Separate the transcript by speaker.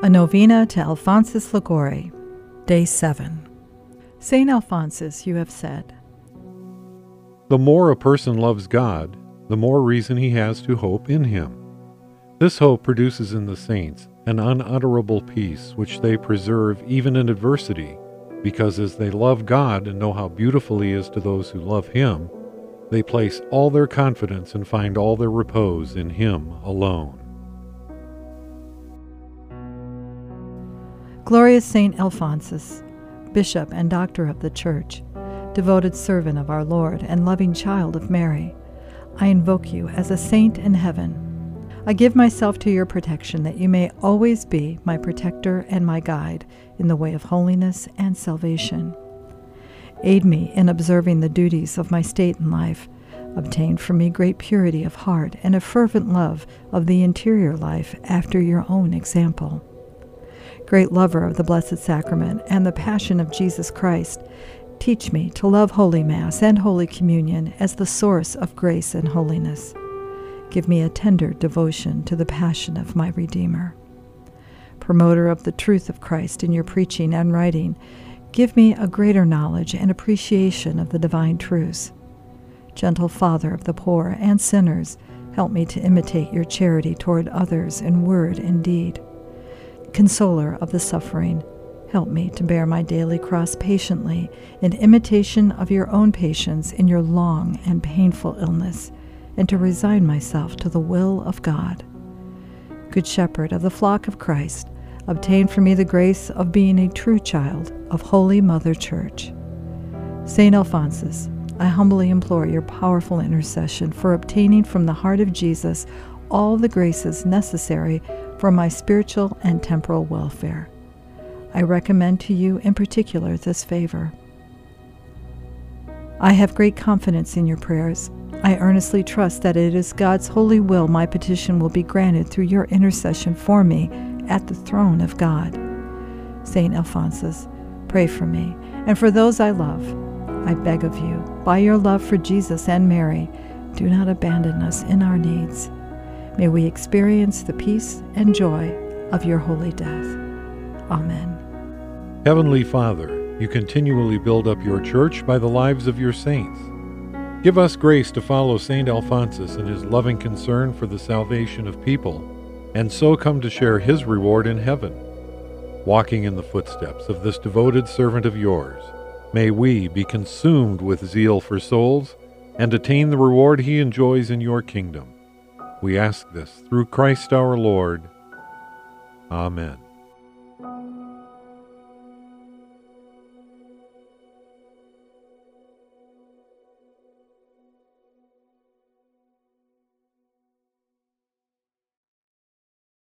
Speaker 1: A Novena to Alphonsus Liguori, Day 7. St. Alphonsus, you have said,
Speaker 2: The more a person loves God, the more reason he has to hope in him. This hope produces in the saints an unutterable peace which they preserve even in adversity, because as they love God and know how beautiful He is to those who love Him, they place all their confidence and find all their repose in Him alone.
Speaker 1: Glorious Saint Alphonsus, Bishop and Doctor of the Church, devoted servant of our Lord and loving child of Mary, I invoke you as a saint in heaven I give myself to your protection that you may always be my protector and my guide in the way of holiness and salvation. Aid me in observing the duties of my state in life. Obtain for me great purity of heart and a fervent love of the interior life after your own example. Great lover of the Blessed Sacrament and the Passion of Jesus Christ, teach me to love Holy Mass and Holy Communion as the source of grace and holiness. Give me a tender devotion to the passion of my Redeemer. Promoter of the truth of Christ in your preaching and writing, give me a greater knowledge and appreciation of the divine truths. Gentle Father of the poor and sinners, help me to imitate your charity toward others in word and deed. Consoler of the suffering, help me to bear my daily cross patiently in imitation of your own patience in your long and painful illness and to resign myself to the will of God. Good Shepherd of the flock of Christ, obtain for me the grace of being a true child of Holy Mother Church. St. Alphonsus, I humbly implore your powerful intercession for obtaining from the heart of Jesus all the graces necessary for my spiritual and temporal welfare. I recommend to you in particular this favor. I have great confidence in your prayers I earnestly trust that it is God's holy will my petition will be granted through your intercession for me at the throne of God. St. Alphonsus, pray for me and for those I love. I beg of you, by your love for Jesus and Mary, do not abandon us in our needs. May we experience the peace and joy of your holy death. Amen.
Speaker 2: Heavenly Father, you continually build up your church by the lives of your saints. Give us grace to follow St. Alphonsus in his loving concern for the salvation of people, and so come to share his reward in heaven. Walking in the footsteps of this devoted servant of yours, may we be consumed with zeal for souls and attain the reward he enjoys in your kingdom. We ask this through Christ our Lord. Amen.